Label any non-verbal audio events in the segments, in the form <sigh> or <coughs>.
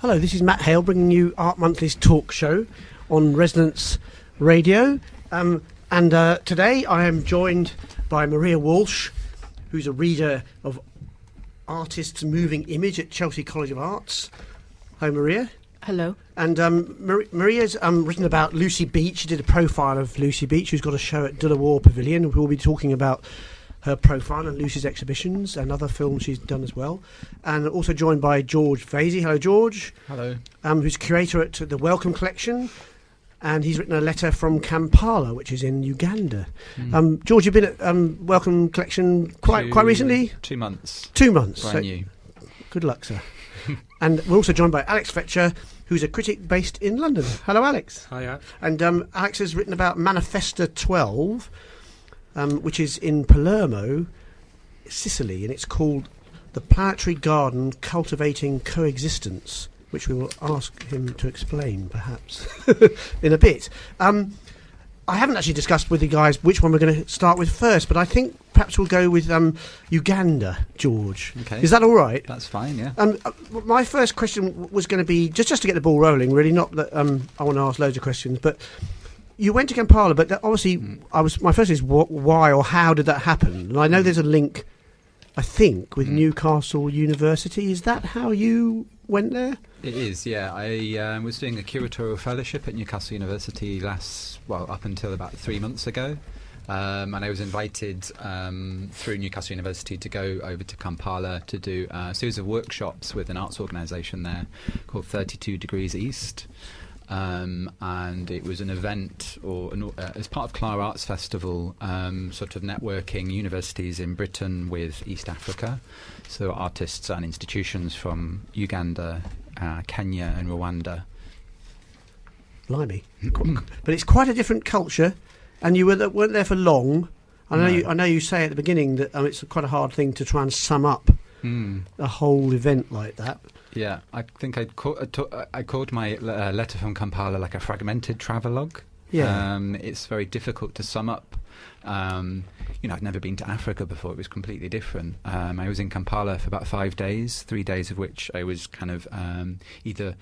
Hello, this is Matt Hale bringing you Art Monthly's talk show on Resonance Radio. Um, and uh, today I am joined by Maria Walsh, who's a reader of Artists Moving Image at Chelsea College of Arts. Hi, Maria. Hello. And um, Mar- Maria's um, written about Lucy Beech. She did a profile of Lucy Beech, who's got a show at De La Warr Pavilion. We'll be talking about her profile and Lucy's exhibitions and other films she's done as well. And also joined by George Vasey. Hello, George. Hello. Um, who's curator at the Wellcome Collection. And he's written a letter from Kampala, which is in Uganda. Mm. Um, George, you've been at um, Wellcome Collection quite Two- quite recently. Two months. Two months. Brand So new. good luck, sir. <laughs> and we're also joined by Alex Fletcher, who's a critic based in London. Hello, Alex. Hiya. And um, Alex has written about Manifesta 12, um, which is in Palermo, Sicily, and it's called The Planetary Garden Cultivating Coexistence, which we will ask him to explain perhaps <laughs> in a bit. Um, I haven't actually discussed with you guys which one we're going to start with first, but I think perhaps we'll go with um, Uganda, George. Okay. Is that all right? That's fine, yeah. Um, uh, my first question was going to be just just to get the ball rolling. Really, not that um, I want to ask loads of questions, but you went to Kampala, but obviously, Mm. I was my first is wh- why or how did that happen? And I know there's a link, I think, with Mm. Newcastle University. Is that how you went there? It is, yeah. I um, was doing a curatorial fellowship at Newcastle University last, well, up until about three months ago. Um, and I was invited um, through Newcastle University to go over to Kampala to do a series of workshops with an arts organisation there called 32 Degrees East. Um, and it was an event, or an, uh, as part of Clara Arts Festival, um, sort of networking universities in Britain with East Africa. So artists and institutions from Uganda, uh, Kenya, and Rwanda. Blimey, <laughs> but it's quite a different culture, and you were th- weren't there for long. I know No. you. I know you say at the beginning that um, it's quite a hard thing to try and sum up Hmm. a whole event like that. Yeah, I think ca- I ta- I called my uh, letter from Kampala like a fragmented travelogue. Yeah. Um, it's very difficult to sum up. Um, you know, I'd never been to Africa before. It was completely different. Um, I was in Kampala for about five days, three days of which I was kind of um, either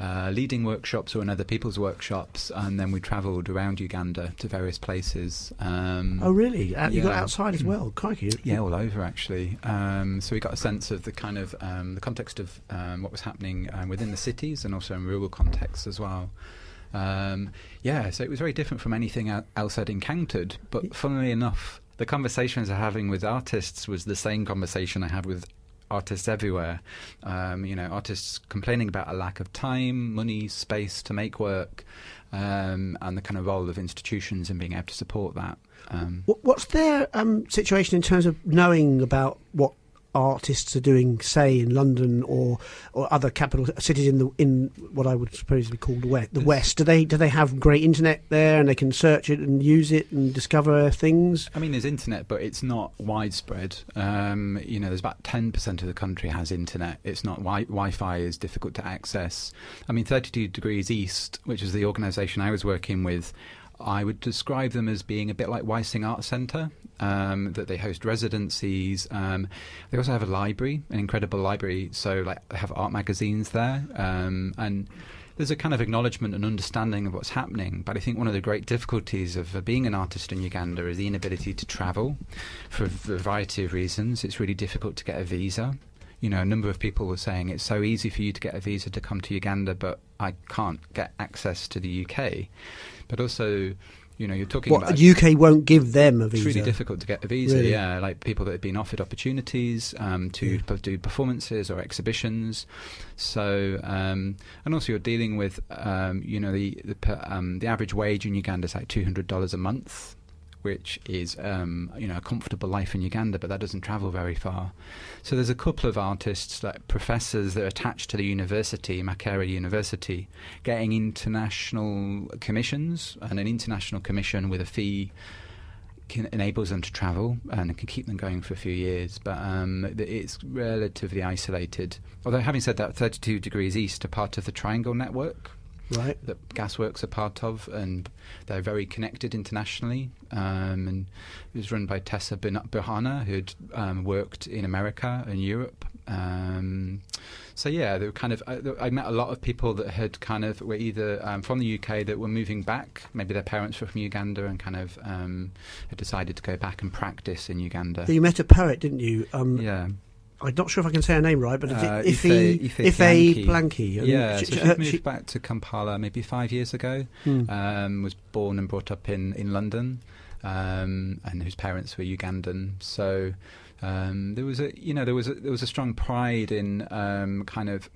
uh, leading workshops or in other people's workshops, and then we travelled around Uganda to various places. Um, Oh, really? Uh, You got outside as well? Crikey. yeah, all over actually. Um, so we got a sense of the kind of um, the context of um, what was happening um, within the cities and also in rural contexts as well. Um, yeah, so it was very different from anything else I'd encountered. But funnily enough, the conversations I'm having with artists was the same conversation I had with artists everywhere. Um, you know, artists complaining about a lack of time, money, space to make work, um, and the kind of role of institutions in being able to support that. Um, what's their um, situation in terms of knowing about what artists are doing, say in London or or other capital cities in the in what I would suppose be called the West? The West. Do they do they have great internet there and they can search it and use it and discover things? I mean, there's internet, but it's not widespread. Um, you know, there's about 10% of the country has internet. It's not wi- Wi-Fi is difficult to access. I mean, 32 Degrees East, which is the organisation I was working with, I would describe them as being a bit like Wysing Art Centre. Um, that they host residencies. Um, they also have a library, an incredible library. So, like, they have art magazines there, um, and there's a kind of acknowledgement and understanding of what's happening. But I think one of the great difficulties of being an artist in Uganda is the inability to travel for a variety of reasons. It's really difficult to get a visa. You know, a number of people were saying it's so easy for you to get a visa to come to Uganda, but I can't get access to the UK. But also, you know, you're talking What about the UK won't give them a visa. it's really difficult to get a visa. Really? Yeah, like people that have been offered opportunities um, to Yeah. do performances or exhibitions. So, um, and also you're dealing with, um, you know, the the, um, the average wage in Uganda is like two hundred dollars a month, which is um, you know a comfortable life in Uganda, but that doesn't travel very far. So there's a couple of artists, like professors that are attached to the university, Makerere University, getting international commissions, and an international commission with a fee can, enables them to travel and can keep them going for a few years. But um, it's relatively isolated. Although, having said that, 32 Degrees East are part of the Triangle Network, Right. that Gasworks are part of, and they're very connected internationally. Um, and it was run by Teesa Bahana, who'd um, worked in America and Europe. Um, so yeah, they were kind of. I, I met a lot of people that had kind of were either um, from the UK that were moving back. Maybe their parents were from Uganda and kind of um, had decided to go back and practice in Uganda. So You met a poet, didn't you? Um, yeah. I'm not sure if I can say her name right, but Uh, Ife, Ife- Ife, Ife yeah, she- so she, her- moved she- back to Kampala maybe five years ago. Hmm. Um, was born and brought up in in London, um, and whose parents were Ugandan. So um, there was a you know there was a, there was a strong pride in um, kind of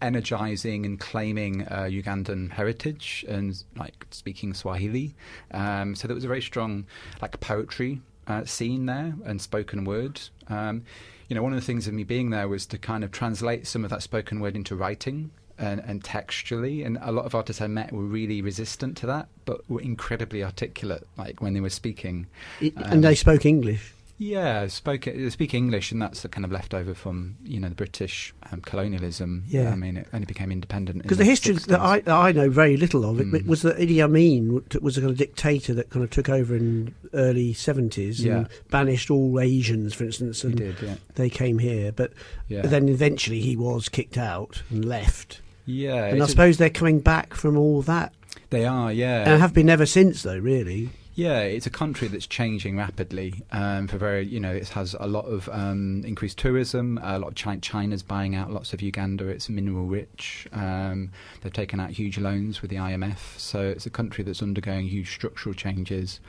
energizing and claiming uh, Ugandan heritage and like speaking Swahili. Um, so there was a very strong like poetry uh, scene there and spoken word. Um, you know, one of the things of me being there was to kind of translate some of that spoken word into writing and, and textually. And a lot of artists I met were really resistant to that, but were incredibly articulate, like when they were speaking. I- um, and they spoke English. Yeah, spoke speak English, and that's the kind of leftover from you know the British um, colonialism. Yeah. I mean, it only became independent in Because the history 60s. that I, that I know very little of it Mm. was that Idi Amin was a kind of dictator that kind of took over in early 70s Yeah. and banished all Asians, for instance, and did, yeah, they came here. But yeah, then eventually he was kicked out and left. yeah. and I it's a- suppose they're coming back from all that. they are, yeah, And have been ever since, though, really. Yeah, it's a country that's changing rapidly. Um, for very, you know, it has a lot of um, increased tourism. A lot of China, China's buying out lots of Uganda. It's mineral rich. Um, they've taken out huge loans with the IMF, so it's a country that's undergoing huge structural changes.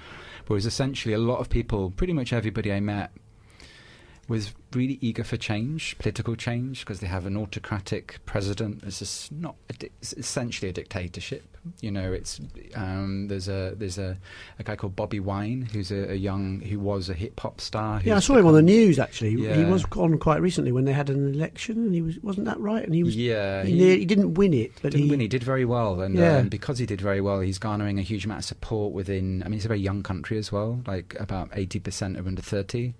Whereas essentially, a lot of people, pretty much everybody I met, was really eager for change, political change, because they have an autocratic president. It's just not it's essentially a dictatorship. You know, it's um, there's a there's a, a guy called Bobby Wine who's a, a young who was a hip hop star. Yeah, I saw him on the news, actually. He was on quite recently when they had an election, and he was, wasn't that right? And he was. Yeah, he, he- he didn't win it, but didn't he. win. He did very well, and, Yeah. uh, and because he did very well, he's garnering a huge amount of support within. I mean, it's a very young country as well. Like about eighty percent are under thirty,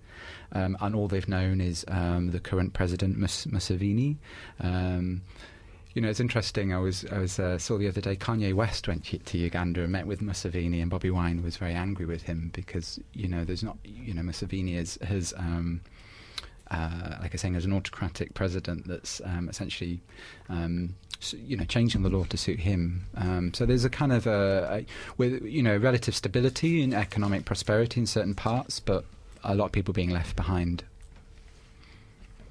um, and all they've known is um, the current president Mus- Museveni. Um, you know, it's interesting. I was I was uh, saw the other day Kanye West went to, Uganda and met with Museveni, and Bobby Wine was very angry with him because you know there's not you know Museveni is, has um, uh, like I was saying, as an autocratic president that's um, essentially, um, you know, changing the law to suit him. Um, so there's a kind of a, a with you know relative stability and economic prosperity in certain parts, but a lot of people being left behind.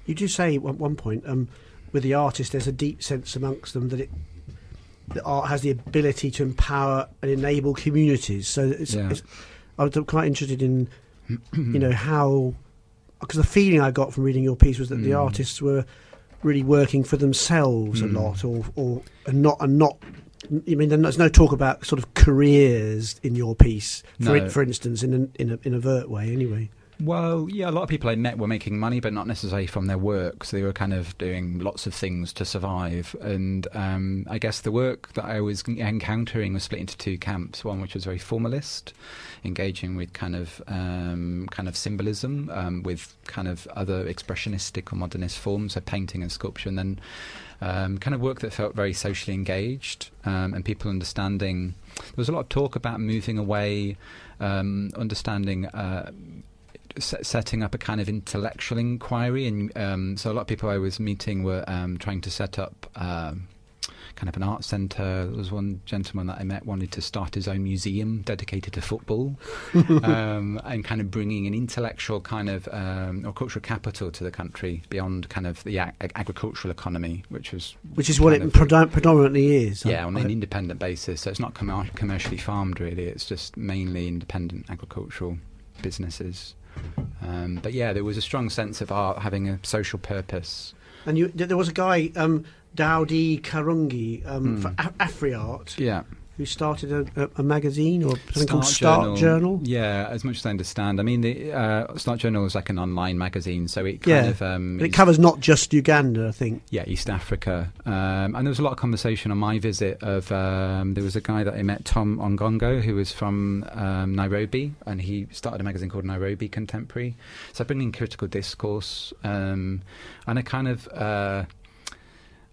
You do say at one point um, with the artist, there's a deep sense amongst them that it that art has the ability to empower and enable communities. So it's, Yeah. it's, I'm quite interested in you know how because the feeling I got from reading your piece was that the Mm. artists were really working for themselves a Mm. lot, or or and not and not. I mean, there's no talk about sort of careers in your piece, for No. in, for instance, in an, in a in a vert way, anyway. Well, yeah, a lot of people I met were making money, but not necessarily from their work. So they were kind of doing lots of things to survive. And um, I guess the work that I was encountering was split into two camps. One which was very formalist, engaging with kind of um, kind of symbolism, um, with kind of other expressionistic or modernist forms, so painting and sculpture, and then um, kind of work that felt very socially engaged um, and people understanding. There was a lot of talk about moving away, um, understanding. Uh, set, setting up a kind of intellectual inquiry, and um, so a lot of people I was meeting were um, trying to set up um, kind of an art centre. There was one gentleman that I met wanted to start his own museum dedicated to football, <laughs> um, and kind of bringing an intellectual kind of um, or cultural capital to the country beyond kind of the ag- agricultural economy, which was Which is what it predom- predominantly is. yeah, on an independent basis. So it's not commer- commercially farmed, really. It's just mainly independent agricultural businesses. Um, but yeah, there was a strong sense of art having a social purpose. And you, there was a guy, um, Daudi Karungi, um, Hmm. for A- AfriArt, Yeah, who started a, a, a magazine or something called Start Journal. Yeah, as much as I understand. I mean, the uh, Start Journal is like an online magazine, so it kind Yeah, of um, it covers not just Uganda, I think. Yeah, East Africa. Um, and there was a lot of conversation on my visit of um, there was a guy that I met, Tom Ongongo, who was from um, Nairobi, and he started a magazine called Nairobi Contemporary. So I bring in critical discourse um, and a kind of uh,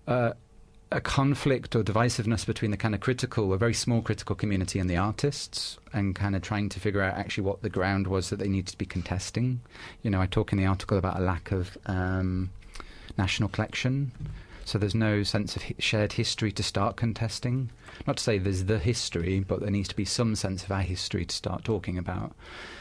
uh, a conflict or divisiveness between the kind of critical, a very small critical community and the artists, and kind of trying to figure out actually what the ground was that they needed to be contesting. You know, I talk in the article about a lack of um, national collection. So there's no sense of hi- shared history to start contesting. Not to say there's the history, but there needs to be some sense of our history to start talking about.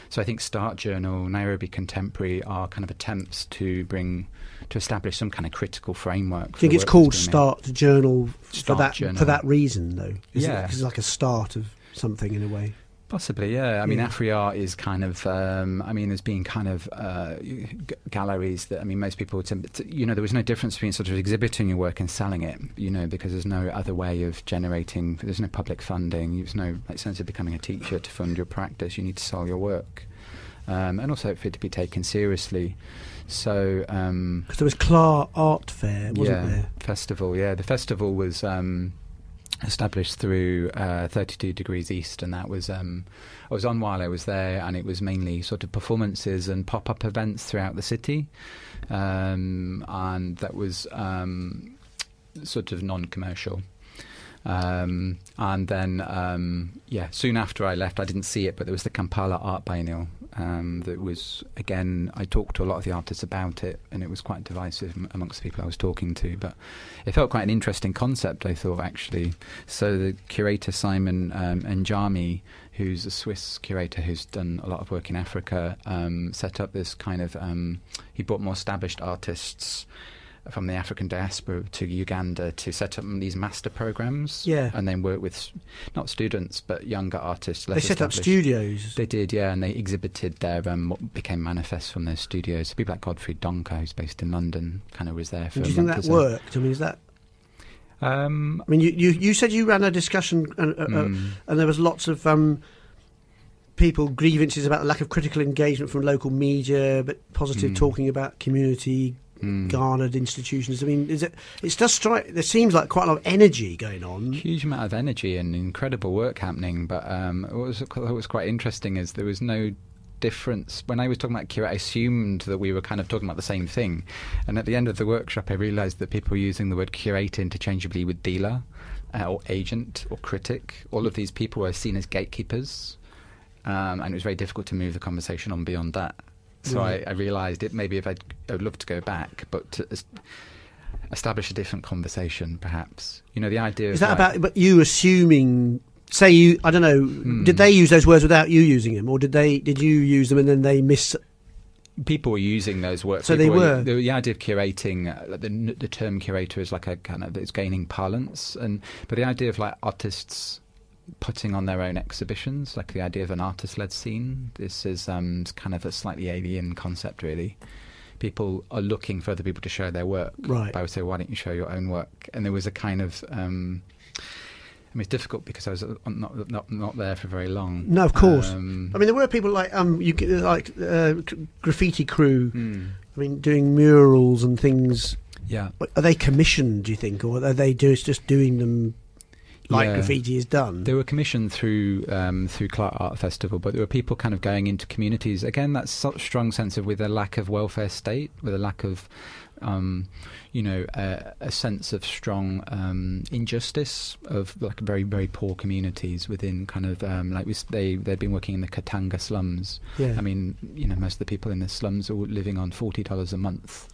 So I think Start Journal, Nairobi Contemporary are kind of attempts to bring to establish some kind of critical framework. I think it's called that's being made. Start Journal for Start that Journal. for that reason, though. Yeah. it's like a start of something in a way. Possibly, yeah. I mean, Yeah. AfriArt is kind of. Um, I mean, there's been kind of uh, g- galleries that. I mean, most people. would say- t- you know, there was no difference between sort of exhibiting your work and selling it. You know, because there's no other way of generating. There's no public funding. There's no like, sense of becoming a teacher to fund your practice. You need to sell your work, um, and also for it to be taken seriously. So. Um, Because there was KLA ART Fair, wasn't yeah, there? festival. Yeah, the festival was um, established through uh, 32 Degrees East, and that was um, I was on while I was there, and it was mainly sort of performances and pop-up events throughout the city, um, and that was um, sort of non-commercial. Um, and then, um, yeah, soon after I left, I didn't see it, but there was the Kampala Art Biennial. Um, that was again, I talked to a lot of the artists about it, and it was quite divisive amongst the people I was talking to. But it felt quite an interesting concept, I thought actually. So the curator Simon um, Njami, who's a Swiss curator who's done a lot of work in Africa, um, set up this kind of. Um, he brought more established artists from the African diaspora to Uganda to set up these master programs. Yeah. and then work with not students but younger artists. They set up studios. They did, yeah, and they exhibited their um, what became manifests from their studios. People like Godfried Donkor, who's based in London, kind of was there for. And do you think that worked? I mean, is that? Um, I mean, you you, you said you ran a discussion, and, uh, uh, mm, and there was lots of um, people grievances about the lack of critical engagement from local media, but positive Mm. talking about community mm. garnered institutions. I mean, is it? It does strike. There seems like quite a lot of energy going on. huge amount of energy and incredible work happening. But um, what was what was quite interesting is there was no difference when I was talking about curate. I assumed that we were kind of talking about the same thing, and at the end of the workshop, I realised that people were using the word curate interchangeably with dealer. Uh, or agent or critic, all of these people were seen as gatekeepers, um, and it was very difficult to move the conversation on beyond that. So Right. I, I realised it maybe if I'd, I would love to go back, but to establish a different conversation, perhaps. You know, the idea Is that like- about? But you assuming. Say you, I don't know. Hmm. Did they use those words without you using them, or did they? Did you use them and then they miss? people were using those words. So they People were? The, idea of curating, uh, like the, the term curator is like a kind of it's gaining parlance, and but the idea of like artists putting on their own exhibitions, like the idea of an artist-led scene, this is um, kind of a slightly alien concept, really. People are looking for other people to show their work. Right. But I would say, why don't you show your own work? And there was a kind of um, I mean, it's difficult because I was uh, not not not there for very long. No, of course. Um, I mean, there were people like um, you like uh, graffiti crew. hmm, I mean, doing murals and things. yeah. Are they commissioned? Do you think, or are they just just doing them like Yeah. graffiti is done? They were commissioned through um, through KLA ART Festival, but there were people kind of going into communities. Again, that such strong sense of with a lack of welfare state, with a lack of, um, you know, a, a sense of strong um, injustice of like very very poor communities within kind of um, like we, they they'd been working in the Katanga slums. yeah. I mean, you know, most of the people in the slums are living on forty dollars a month.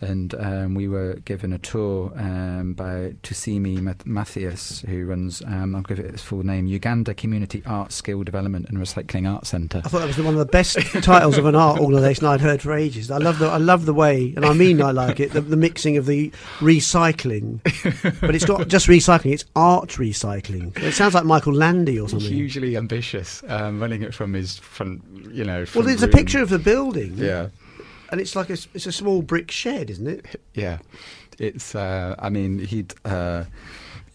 And um, we were given a tour um, by Tusimi Math- Matthias, who runs, um, I'll give it its full name, Uganda Community Art Skill Development and Recycling Art Centre. I thought that was the- one of the best <laughs> titles of an art organisation I'd heard for ages. I love the I love the way, and I mean I like it, the, the mixing of the recycling, but it's not just recycling; it's art recycling. It sounds like Michael Landy or something. Hugely ambitious, um, running it from his front, you know. well, front there's a picture of the building, Yeah, and it's like a, it's a small brick shed, isn't it? <laughs> yeah. It's, uh, I mean, he'd, uh,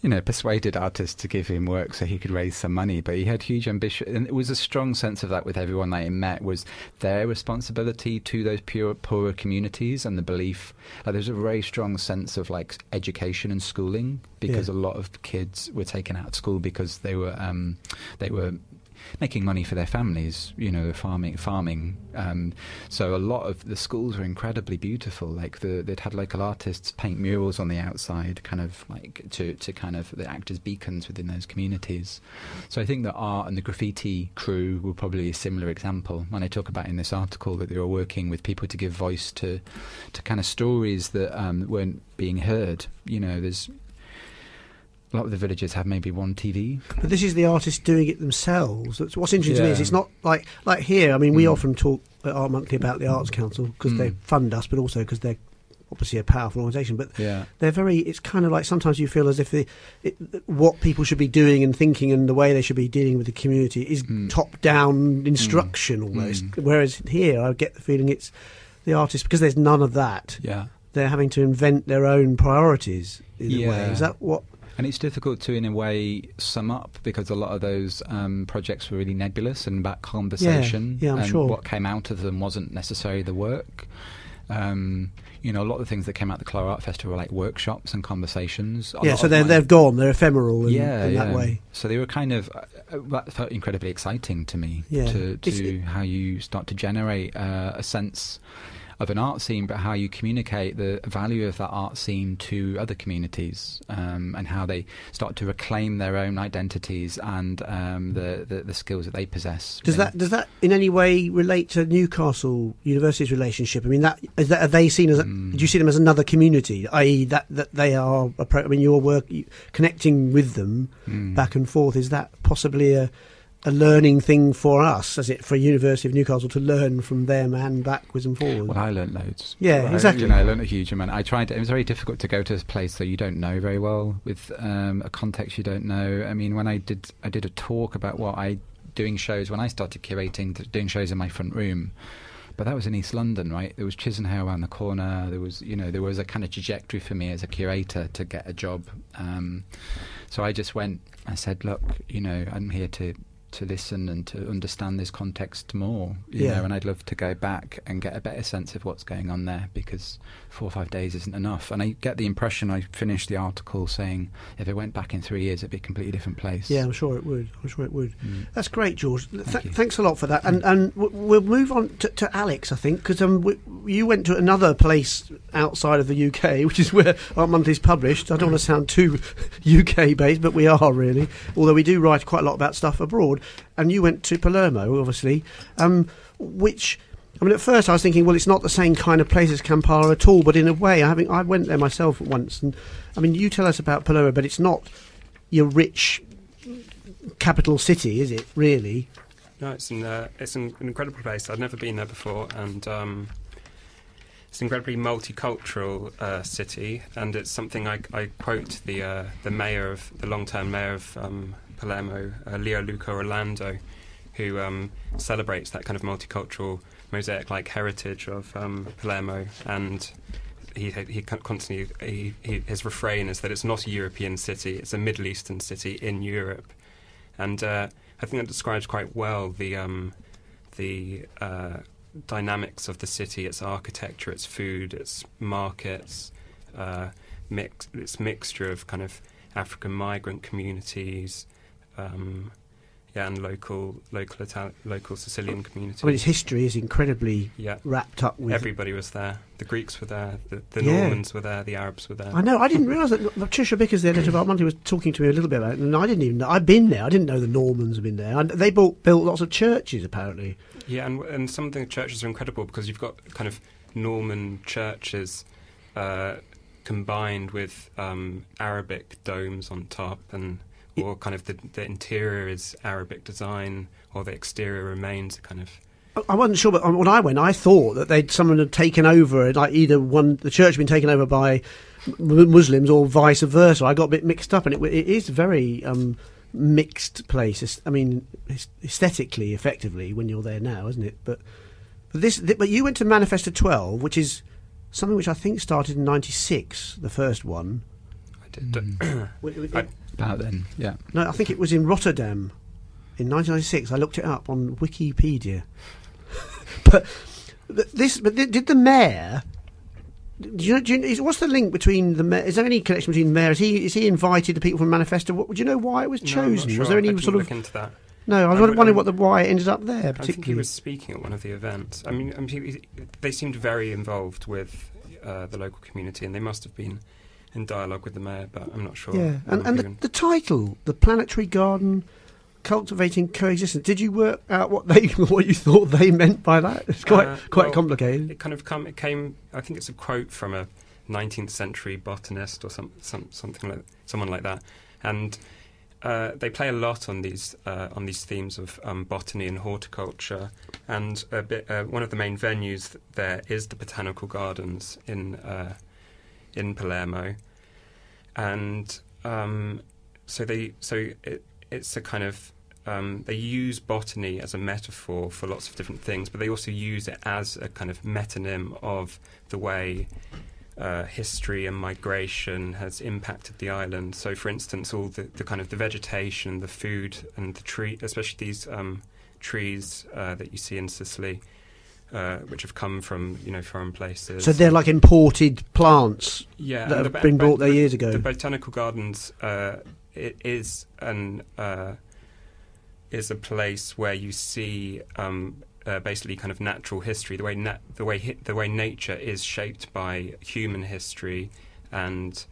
you know, persuaded artists to give him work so he could raise some money, but he had huge ambition, and it was a strong sense of that with everyone that he met was their responsibility to those pure, poorer communities and the belief. Like, there's a very strong sense of like education and schooling because Yeah. a lot of kids were taken out of school because they were um, they were making money for their families. You know, farming, farming. Um, so a lot of the schools were incredibly beautiful. Like the, they'd had local artists paint murals on the outside, kind of like to to kind of act as beacons within those communities. So I think that art and the graffiti crew were probably a similar example. When I talk about in this article that they were working with people to give voice to to kind of stories that um, weren't being heard. You know, there's a lot of the villages have maybe one TV. But this is the artists doing it themselves. That's what's interesting to me is it's not like like here. I mean, we Mm. often talk at Art Monthly about the Arts Council because Mm. they fund us, but also because they're obviously a powerful organisation. But Yeah. they're very. It's kind of like sometimes you feel as if the, it, what people should be doing and thinking and the way they should be dealing with the community is Mm. top down instruction almost. Mm. Whereas here, I get the feeling it's the artists because there's none of that. Yeah. They're having to invent their own priorities in a way. Yeah. Is that what? And it's difficult to, in a way, sum up because a lot of those um, projects were really nebulous and about conversation. yeah, I'm and sure. what came out of them wasn't necessarily the work. Um, you know, a lot of the things that came out of the KLA ART Festival were like workshops and conversations. A yeah. So they're my- they've gone. They're ephemeral in, yeah, in yeah. that way. So they were kind of uh, that felt incredibly exciting to me. Yeah. To to how you start to generate uh, a sense of an art scene, but how you communicate the value of that art scene to other communities, um, and how they start to reclaim their own identities and um, the, the the skills that they possess. Does Yeah. that does that in any way relate to Newcastle University's relationship? I mean, that is that are they seen as? A, Mm. Do you see them as another community? I.e., that that they are. I mean, your work connecting with them Mm. back and forth is that possibly a a learning thing for us, as it for a University of Newcastle to learn from them and backwards and forwards. Well, I learnt loads. Yeah, exactly. You know, I learnt a huge amount. I tried. It was very difficult to go to a place that you don't know very well with um, a context you don't know. I mean, when I did, I did a talk about what I doing shows when I started curating, doing shows in my front room. But that was in East London, right? There was Chisenhale around the corner. There was, you know, there was a kind of trajectory for me as a curator to get a job. Um, so I just went. I said, look, you know, I'm here to to listen and to understand this context more. You Yeah. know, and I'd love to go back and get a better sense of what's going on there because four or five days isn't enough. And I get the impression I finished the article saying if it went back in three years, it'd be a completely different place. yeah, I'm sure it would. I'm sure it would. Mm. That's great, George. Th- Thank you. Thanks a lot for that. And and we'll move on to, to Alex, I think, because um, you went to another place outside of the UK, <laughs> which is where Art Monthly's published. I don't want to sound too <laughs> UK based, but we are really. Although we do write quite a lot about stuff abroad. And you went to Palermo, obviously, um, which. I mean, at first I was thinking, well, it's not the same kind of place as Kampala at all. But in a way, I having I went there myself once, and I mean, you tell us about Palermo, but it's not your rich capital city, is it? Really? No, it's an uh, it's an, incredible place. I'd never been there before, and um, it's an incredibly multicultural uh, city. And it's something I, I quote the uh, the mayor of the long-term mayor of um, Palermo, uh, Leoluca Orlando, who um, celebrates that kind of multicultural mosaic-like heritage of um, Palermo and. He, he constantly he, he, his refrain is that it's not a European city; it's a Middle Eastern city in Europe, and uh, I think that describes quite well the um, the uh, dynamics of the city, its architecture, its food, its markets, uh, mix, its mixture of kind of African migrant communities, um, yeah, and local local Itali- local Sicilian communities. I mean, its history is incredibly yeah, wrapped up with. everybody was there. The Greeks were there. The, the Yeah. Normans were there. The Arabs were there. I know. I didn't realise that Patricia Bickers, the editor of Art Monthly, was talking to me a little bit about it, and I didn't even know. I've been there. I didn't know the Normans had been there. And they built built lots of churches, apparently. Yeah, and and some of the churches are incredible because you've got kind of Norman churches uh, combined with um, Arabic domes on top, and or kind of the, the interior is Arabic design, or the exterior remains kind of. I- wasn't sure, but when I went, I thought that they'd someone had taken over, like either one, the church had been taken over by Muslims or vice versa. I got a bit mixed up, and it, it is a very um, mixed place. I mean, aesthetically, effectively, when you're there now, isn't it? But, but this, but you went to Manifesta 12, which is something which I think started in '96, the first one. <clears throat> I did. Mm. W- w- I- About then, yeah. No, I think it was in Rotterdam in 1996. I looked it up on Wikipedia. <laughs> but th- this, but th- did the mayor? Do you know, do you, is, what's the link between the mayor? Is there any connection between the mayor? Is he is he invited the people from Manifesta? What, do you know why it was No, I'm not chosen? sure. Was there I any didn't sort look of? into that? No, I was I would- wondering what the why it ended up there. I think he Particularly, was speaking at one of the events. I mean, I mean he, they seemed very involved with uh, the local community, and they must have been in dialogue with the mayor, but I'm not sure. yeah. And and the, the title, the planetary garden, cultivating coexistence. Did you work out what they <laughs> what you thought they meant by that? It's quite Uh, quite well, complicated. it kind of come. It came. I think it's a quote from a 19th century botanist or some, some something like someone like that, and uh, they play a lot on these uh, on these themes of um, botany and horticulture. And a bit, uh, one of the main venues there is the botanical gardens in uh, in Palermo, and um, so they so it, it's a kind of um, they use botany as a metaphor for lots of different things, but they also use it as a kind of metonym of the way uh, history and migration has impacted the island. So, for instance, all the, the kind of the vegetation, the food, and the tree, especially these um, trees uh, that you see in Sicily, uh, which have come from you know foreign places. So they're like imported plants yeah, that have the- been brought there years ago. The botanical gardens uh, it is an uh, is a place where you see um, uh, basically kind of natural history, the way nat- the way hi- the way nature is shaped by human history, and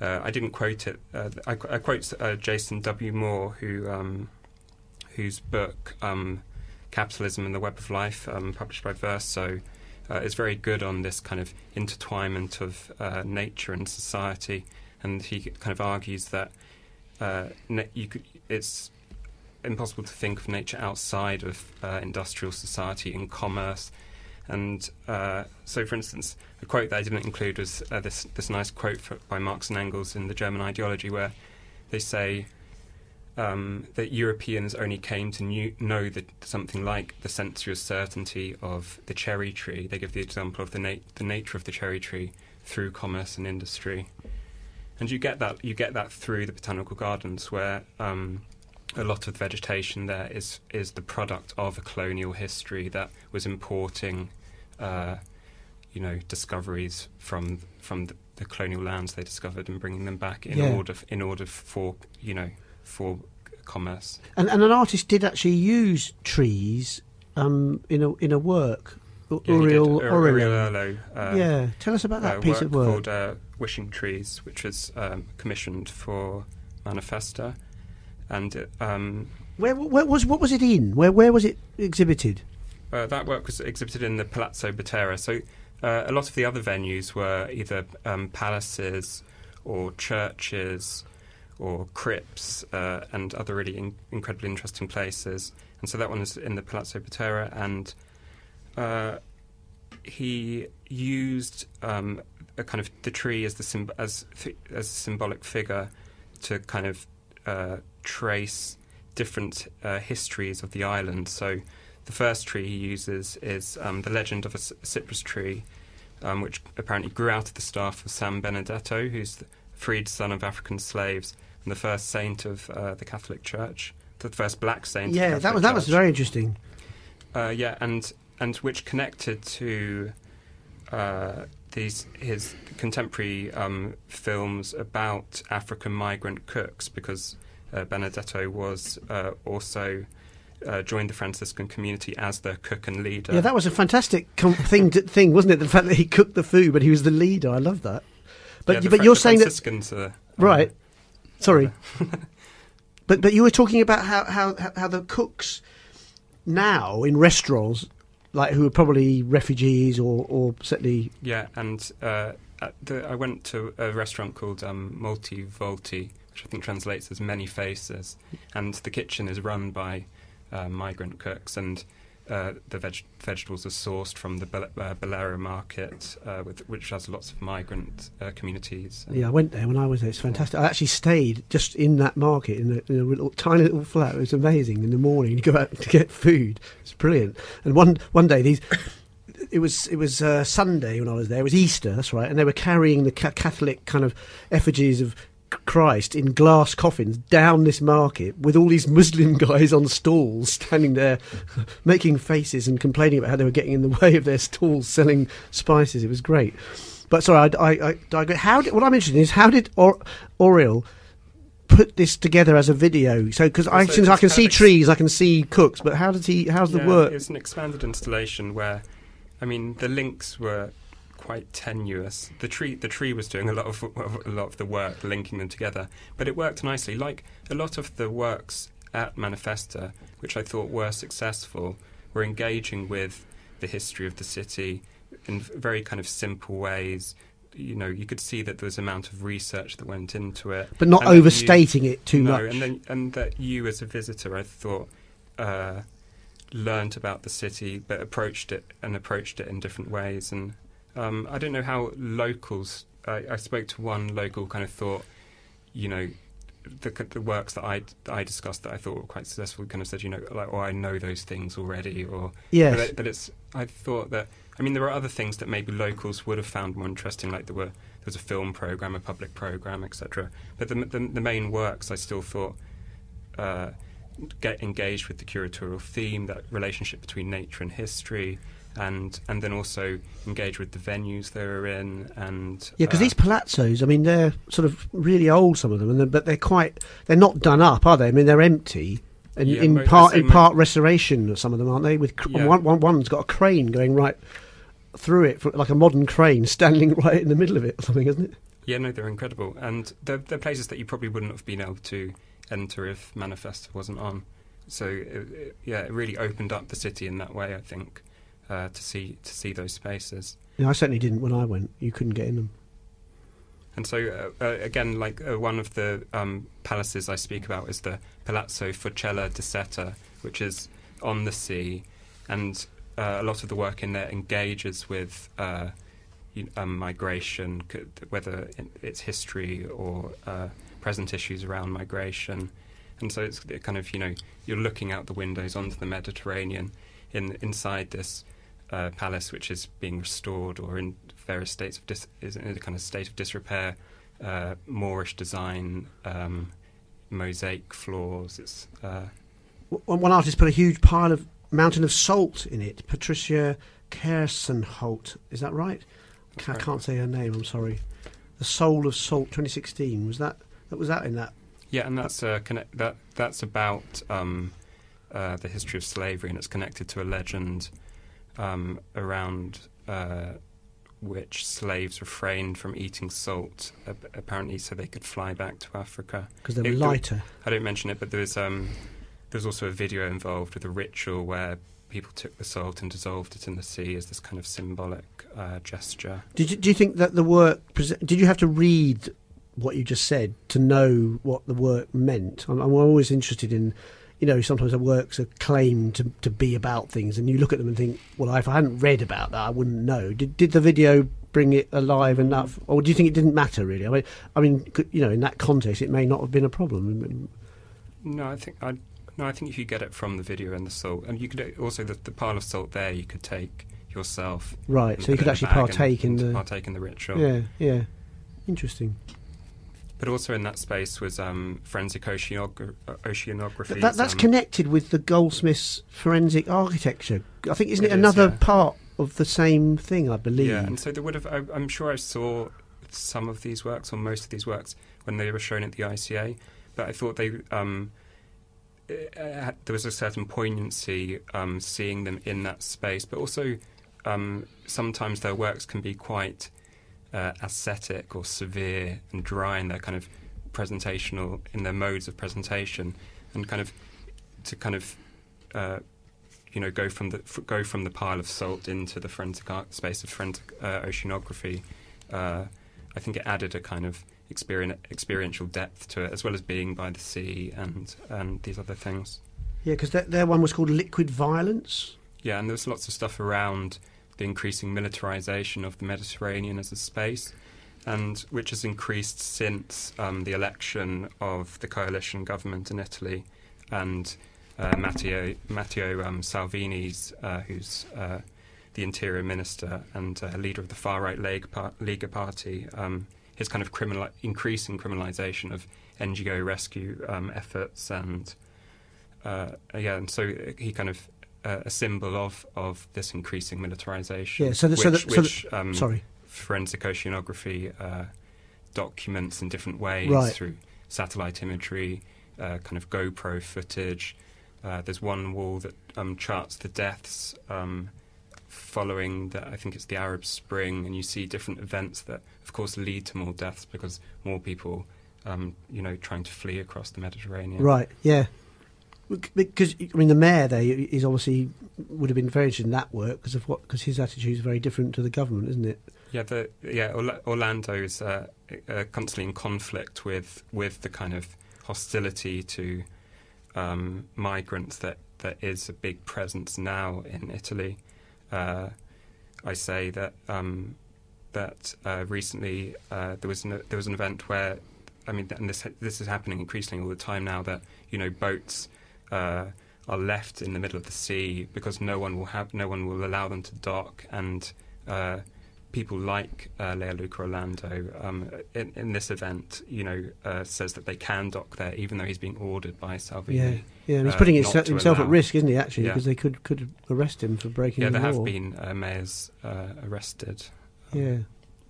uh, I didn't quote it. Uh, I, I quote uh, Jason W. Moore, who um, whose book um, "Capitalism and the Web of Life," um, published by Verso, uh, is very good on this kind of intertwinement of uh, nature and society, and he kind of argues that uh, could, it's impossible to think of nature outside of uh, industrial society and commerce. And uh, so, for instance, a quote that I didn't include was uh, this this nice quote for, by Marx and Engels in the German Ideology, where they say um, that Europeans only came to knew, know that something like the sensuous certainty of the cherry tree. They give the example of the, na- the nature of the cherry tree through commerce and industry, and you get that you get that through the botanical gardens, where um, a lot of the vegetation there is is the product of a colonial history that was importing, uh, you know, discoveries from from the, the colonial lands they discovered and bringing them back in Yeah. order in order for you know for commerce. And, and an artist did actually use trees um, in a in a work. U- Yeah. Uriel, Ur- Uriel. Uriel Orlow, uh, yeah, tell us about that uh, piece work of work. called uh, Wishing Trees, which was um, commissioned for Manifesta, and it, um, Where, where was what was it in? Where where was it exhibited? Uh, that work was exhibited in the Palazzo Butera. So uh, a lot of the other venues were either um, palaces or churches or crypts uh, and other really in- incredibly interesting places. And so that one is in the Palazzo Butera, and uh, he used um, a kind of the tree as the as as a symbolic figure to kind of uh, trace different uh, histories of the island. So the first tree he uses is um, the legend of a c- cypress tree, um, which apparently grew out of the staff of San Benedetto, who's the freed son of African slaves and the first saint of uh, the Catholic Church, the first black saint. of the Yeah, that was that was very interesting. Uh, yeah, and and which connected to uh, these his contemporary um, films about African migrant cooks, because uh, Benedetto was uh, also uh, joined the Franciscan community as their cook and leader. Yeah, that was a fantastic com- thing to, thing, wasn't it? The fact that he cooked the food, but he was the leader. I love that. But Yeah, the but Fra- you're the saying that Franciscans are, right? Sorry, <laughs> but but you were talking about how how how- the cooks now in restaurants, like who are probably refugees or or certainly Yeah, and uh, the, I went to a restaurant called um, Moltivolti, which I think translates as many faces, and the kitchen is run by uh, migrant cooks, and uh, the veg- vegetables are sourced from the Bel- uh, Ballarò market, uh, with, which has lots of migrant uh, communities. Yeah, I went there when I was there. It's fantastic. I actually stayed just in that market in a, in a little, tiny little flat. It was amazing. In the morning, you go out to get food. It's brilliant. And one one day, these it was it was uh, Sunday when I was there. It was Easter. That's right. And they were carrying the ca- Catholic kind of effigies of Christ in glass coffins down this market with all these Muslim <laughs> guys on stalls standing there <laughs> making faces and complaining about how they were getting in the <laughs> way of their stalls selling spices. It was great. But sorry, I, I, I digress. How did, what I'm interested in is how did or, Oriel put this together as a video? So because I So since I can see ex- trees, I can see cooks, but how does he? How's the Yeah, work? It's an expanded installation where, I mean, the links were quite tenuous. The tree, the tree was doing a lot of a lot of the work, linking them together, but it worked nicely. Like a lot of the works at Manifesta, which I thought were successful, were engaging with the history of the city in very kind of simple ways. You know, you could see that there was amount of research that went into it, but not and that you- overstating it too no, much. and then and that you as a visitor, I thought, uh, learnt about the city, but approached it and approached it in different ways. And um, I don't know how locals. I, I spoke to one local, kind of thought, you know. The, the works that I that I discussed that I thought were quite successful kind of said you know like oh I know those things already or yes. but, it, but it's I thought that I mean there were other things that maybe locals would have found more interesting like there were there was a film program a public program etc but the, the the main works I still thought uh, get engaged with the curatorial theme that relationship between nature and history and and then also engage with the venues they were in and Yeah, because uh, these palazzos, I mean, they're sort of really old, some of them, and they're, but they're quite, they're not done up, are they? I mean, they're empty. And Yeah, in part, in part restoration, some of them aren't they? With cr- Yeah. one, one, one's got a crane going right through it, for, like a modern crane <laughs> standing right in the middle of it, or something, isn't it? Yeah, no, they're incredible, and they're, they're places that you probably wouldn't have been able to enter if Manifesta wasn't on. So, it, it- yeah, it really opened up the city in that way. I think uh, to see to see those spaces, Yeah, I certainly didn't when I went. You couldn't get in them. and so uh, uh, again, like uh, one of the um, palaces I speak about is the Palazzo Forcella di Seta, which is on the sea, and uh, a lot of the work in there engages with. Uh, you- um, migration, whether it's history or uh, present issues around migration, and so it's kind of you know you're looking out the windows onto the Mediterranean, in inside this uh, palace which is being restored or in various states of dis- is in a kind of state of disrepair, uh, Moorish design, um, mosaic floors. It's uh, One artist put a huge pile of mountain of salt in it. Patricia Kaersenhout, is that right? I can't say her name. I'm sorry. The Soul of Salt, 2016. Was that that was that in that? Yeah, and that's uh, connect- that that's about um, uh, the history of slavery, and it's connected to a legend um, around uh, which slaves refrained from eating salt, apparently, so they could fly back to Africa. Because they were It- lighter. I don't mention it, but there's um, there's also a video involved with a ritual where people took the salt and dissolved it in the sea as this kind of symbolic uh, gesture. Did you, do you think that the work? Did you have to read what you just said to know what the work meant? I'm, I'm always interested in, you know, sometimes the works are claimed to, to be about things, and you look at them and think, well, if I hadn't read about that, I wouldn't know. Did did the video bring it alive enough, mm. or do you think it didn't matter really? I mean, I mean, you know, in that context, it may not have been a problem. No, I think I no, I think if you get it from the video and the salt, and you could also the, the pile of salt there, you could take yourself. Right, so you could actually bag and- partake in the. partake in the ritual. Yeah, yeah, interesting. But also in that space was um, forensic oceanogra- oceanography. That, that's um, connected with the Goldsmiths forensic architecture. I think isn't it, It is, another yeah. part of the same thing? I believe. Yeah, and so there would have. I, I'm sure I saw some of these works or most of these works when they were shown at the ICA, but I thought they. Um, uh, there was a certain poignancy um, seeing them in that space, but also um, sometimes their works can be quite uh, ascetic or severe and dry in their kind of presentational in their modes of presentation, and kind of to kind of uh, you know go from the f- go from the pile of salt into the forensic art space of forensic uh, oceanography. Uh, I think it added a kind of experience, experiential depth to it, as well as being by the sea and and these other things. Yeah, because their, their one was called Liquid Violence. Yeah, and there's lots of stuff around the increasing militarization of the Mediterranean as a space, and which has increased since um, the election of the coalition government in Italy, and uh, Matteo Matteo um, Salvini's, uh, who's uh, the interior minister and uh, leader of the far right Lega, party, um, his kind of criminal increasing criminalization of NGO rescue um, efforts and uh, yeah, and so he kind of uh, a symbol of, of this increasing militarization. Yeah, so the- which, so the- so the- which um, Sorry. forensic oceanography uh, documents in different ways Right. through satellite imagery, uh, kind of GoPro footage. Uh, there's one wall that um, charts the deaths um, following the, I think it's the Arab Spring, and you see different events that, of course, lead to more deaths because more people, um, you know, trying to flee across the Mediterranean. Right. Yeah. Bec- Because I mean, the mayor there is obviously would have been very interested in that work because of what because his attitude is very different to the government, isn't it? Yeah, the, yeah. Orlando is uh, uh, constantly in conflict with with the kind of hostility to um, migrants that that is a big presence now in Italy. Uh, I say that um, that uh, recently uh, there was an, there was an event where I mean, and this this is happening increasingly all the time now that you know boats. Uh, are left in the middle of the sea because no one will have no one will allow them to dock and uh, people like uh, Leoluca Orlando um, in, in this event, you know, uh, says that they can dock there, even though he's being ordered by Salvini. Yeah. Yeah. And he's uh, putting not himself, himself at risk, isn't he? Actually, Yeah. because they could could arrest him for breaking Yeah, the there law. have been uh, mayors uh, arrested um, Yeah.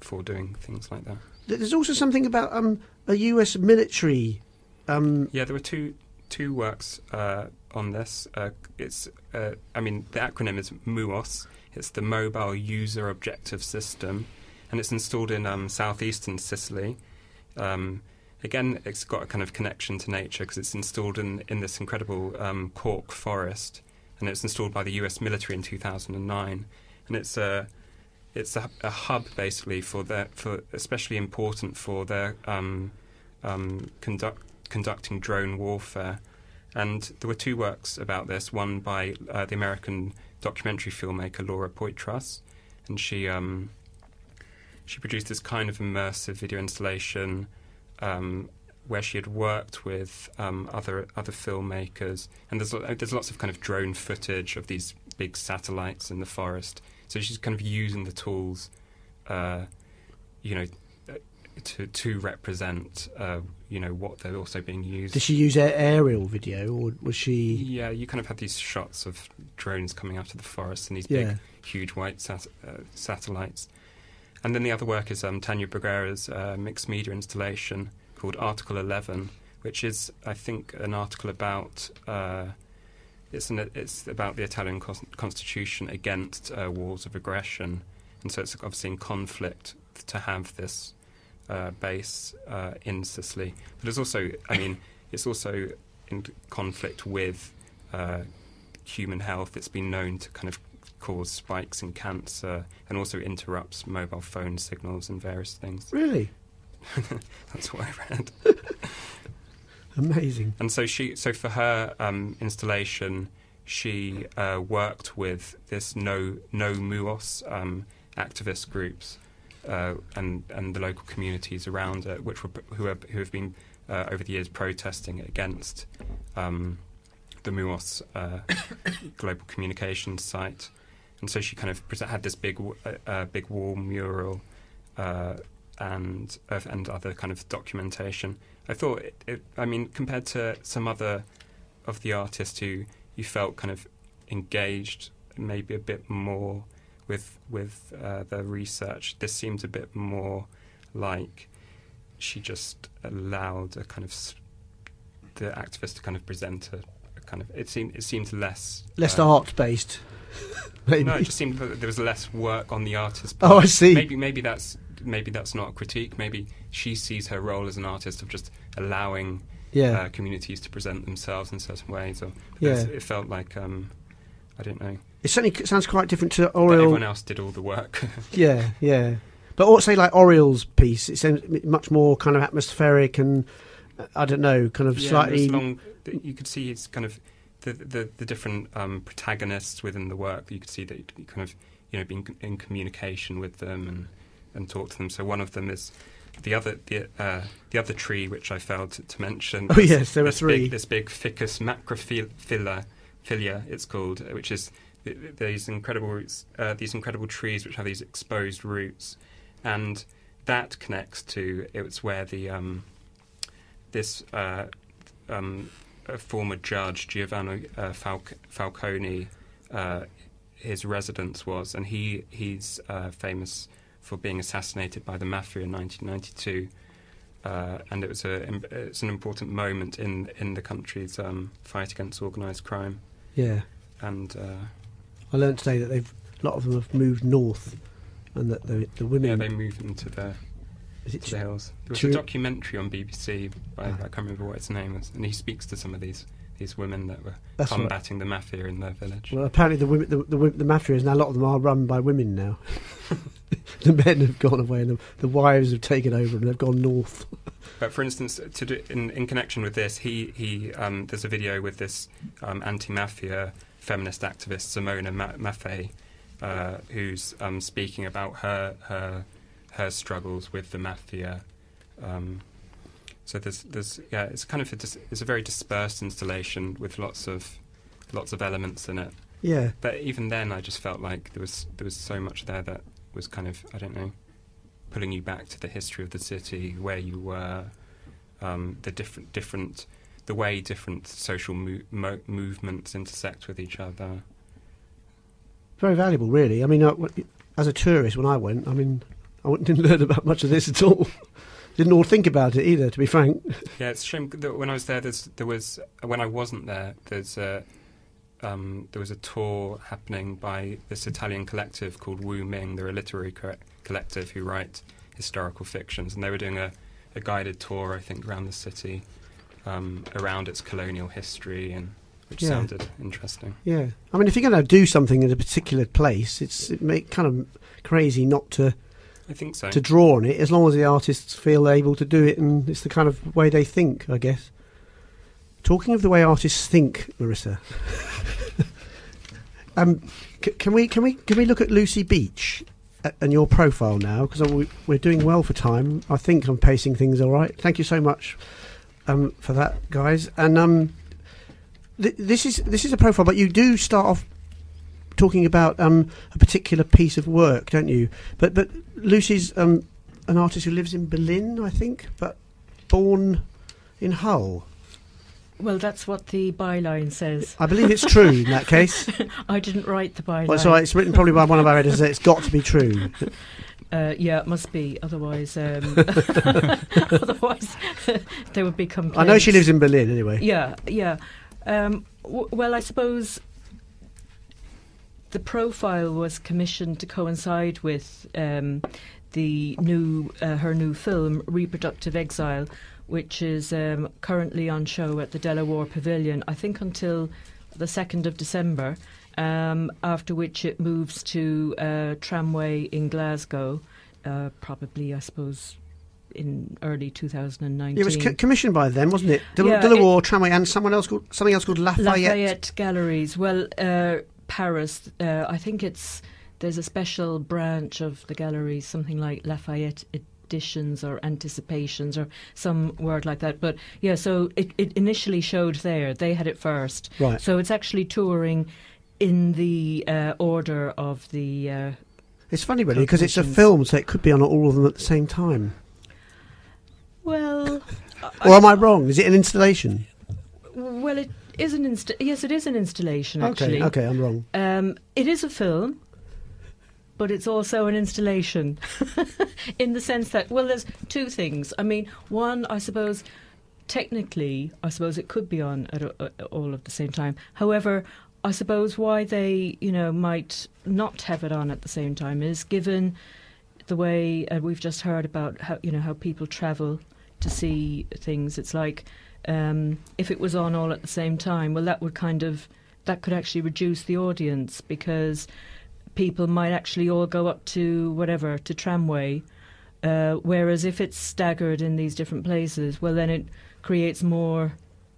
for doing things like that. There's also something about um, a U.S. military. Um, Yeah, there were two two works uh, on this. Uh, it's, uh, I mean, the acronym is MUOS. It's the Mobile User Objective System, and it's installed in um, southeastern Sicily. Um, again, it's got a kind of connection to nature because it's installed in in this incredible um, cork forest, and it's installed by the U.S. military in 2009, and it's a it's a, a hub basically for their for especially important for their um, um, conduct conducting drone warfare. And there were two works about this. One by uh, the American documentary filmmaker Laura Poitras, and she um, she produced this kind of immersive video installation um, where she had worked with um, other other filmmakers. And there's there's lots of kind of drone footage of these big satellites in the forest. So she's kind of using the tools, uh, you know, to to represent uh, you know what they're also being used. did she use aerial video, or was she? Yeah, you kind of have these shots of drones coming out of the forest and these Yeah. big, huge white sat- uh, satellites. And then the other work is um, Tania Bruguera's uh, mixed media installation called Article 11, which is, I think, an article about. Uh, it's, an, it's about the Italian cons- constitution against uh, wars of aggression, and so it's obviously in conflict to have this uh, base uh, in Sicily. But it's also, I mean, <coughs> it's also in conflict with uh, human health. It's been known to kind of cause spikes in cancer and also interrupts mobile phone signals and various things. Really <laughs> That's what I read. <laughs> amazing. And so she, so for her um, installation, she uh, worked with this no no muos um, activist groups uh, and and the local communities around it, which were who have who have been uh, over the years protesting against um, the muos uh, <coughs> global communications site. And so she kind of had this big uh, uh, big wall mural. Uh, and and other kind of documentation. I thought, it, it, I mean, compared to some other of the artists who you felt kind of engaged, maybe a bit more with with uh, the research, this seems a bit more like she just allowed a kind of the activist to kind of present a, a kind of it seemed it seemed less Less um, art based. Maybe. <laughs> no, it just seemed that there was less work on the artist. oh, I see. Maybe maybe that's maybe that's not a critique. Maybe she sees her role as an artist of just allowing yeah. uh, communities to present themselves in certain ways. Or Yeah. it felt like um, I don't know. it certainly sounds quite different to that everyone else did all the work. <laughs> Yeah, yeah. But also, say like Uriel's piece, it seems much more kind of atmospheric and uh, I don't know, kind of Yeah, slightly. long, you could see it's kind of the the, the different um, protagonists within the work. You could see that you kind of you know being in communication with them and and talk to them. So one of them is the other the uh, the other tree which I failed to, to mention. Oh, yes, there were three. Big, this big ficus macrophylla, philia, it's called, uh, which is th- th- these incredible roots, uh, these incredible trees which have these exposed roots, and that connects to it's where the um, this uh, um, former judge Giovanni uh, Falc- Falcone, uh, his residence was, and he he's uh, famous for being assassinated by the mafia in 1992. uh, and it was a it's an important moment in in the country's um, fight against organised crime. Yeah. And uh, I learned today that they've a lot of them have moved north, and that the the women. yeah, they moved into the is it to the hills. There was a documentary on BBC. By, Ah. I can't remember what its name is, and he speaks to some of these these women that were That's right. combating the mafia in their village. Well, apparently the women, the, the, the mafia is now a lot of them are run by women now. <laughs> the men have gone away, and the, the wives have taken over, and they've gone north. But for instance, to do, in, in connection with this, he, he um, there's a video with this um, anti-mafia feminist activist Simona Ma- Maffei, uh, who's um, speaking about her her her struggles with the mafia. Um, so there's there's yeah, it's kind of a dis- it's a very dispersed installation with lots of lots of elements in it. Yeah, But even then, I just felt like there was there was so much there that was kind of I don't know, pulling you back to the history of the city, where you were, um, the different different the way different social mo- mo- movements intersect with each other. very valuable, really. I mean, uh, as a tourist, when I went, I mean, I didn't learn about much of this at all. <laughs> didn't all think about it either, to be frank. <laughs> Yeah, it's a shame that when I was there, there's, there was when I wasn't there. There's a um, there was a tour happening by this Italian collective called Wu Ming. They're a literary co- collective who write historical fictions, and they were doing a, a guided tour, I think, around the city, um, around its colonial history, and which Yeah. sounded interesting. Yeah, I mean, if you're going to do something in a particular place, it's it make kind of crazy not to I think so. to draw on it, as long as the artists feel able to do it, and it's the kind of way they think, I guess. Talking of the way artists think, Marissa, <laughs> um, c- can we can we can we look at Lucy Beech uh, and your profile now? Because we, we're doing well for time. I think I'm pacing things all right. Thank you so much um, for that, guys. And um, th- this is this is a profile, but you do start off talking about um, a particular piece of work, don't you? But but Lucy's um, an artist who lives in Berlin, I think, but born in Hull. Well, that's what the byline says. I believe it's true in that case. <laughs> I didn't write the byline. Well, so it's written probably by one of our editors. It's got to be true. Uh, yeah, it must be. Otherwise, um, <laughs> <laughs> otherwise there would be complaints. I know she lives in Berlin anyway. Yeah, yeah. Um, w- well, I suppose the profile was commissioned to coincide with um, the new uh, her new film, Reproductive Exile, which is um, currently on show at the De La Warr Pavilion. I think until the second of December. Um, after which it moves to uh, Tramway in Glasgow, uh, probably, I suppose, in early 2019. It was co- commissioned by them, wasn't it? Del- Yeah, De La Warr, Tramway, and someone else called something else called Lafayette. Lafayette Galleries. Well, uh, Paris. Uh, I think it's there's a special branch of the galleries, something like Lafayette editions or anticipations or some word like that. But yeah, so it, it initially showed there. They had it first. Right. So it's actually touring in the uh, order of the. Uh, It's funny, really, because it's a film, so it could be on all of them at the same time. well, Or am I wrong? Is it an installation? well, it is an insta- yes, it is an installation actually. Okay, okay, I'm wrong. Um, it is a film, but it's also an installation <laughs> in the sense that, well, there's two things. I mean, one, I suppose, technically, I suppose it could be on at a, all at the same time. However, I suppose why they, you know, might not have it on at the same time is given the way uh, we've just heard about how you know how people travel to see things. It's like um, if it was on all at the same time, well, that would kind of that could actually reduce the audience because people might actually all go up to whatever to tramway. Uh, whereas if it's staggered in these different places, well, then it creates more.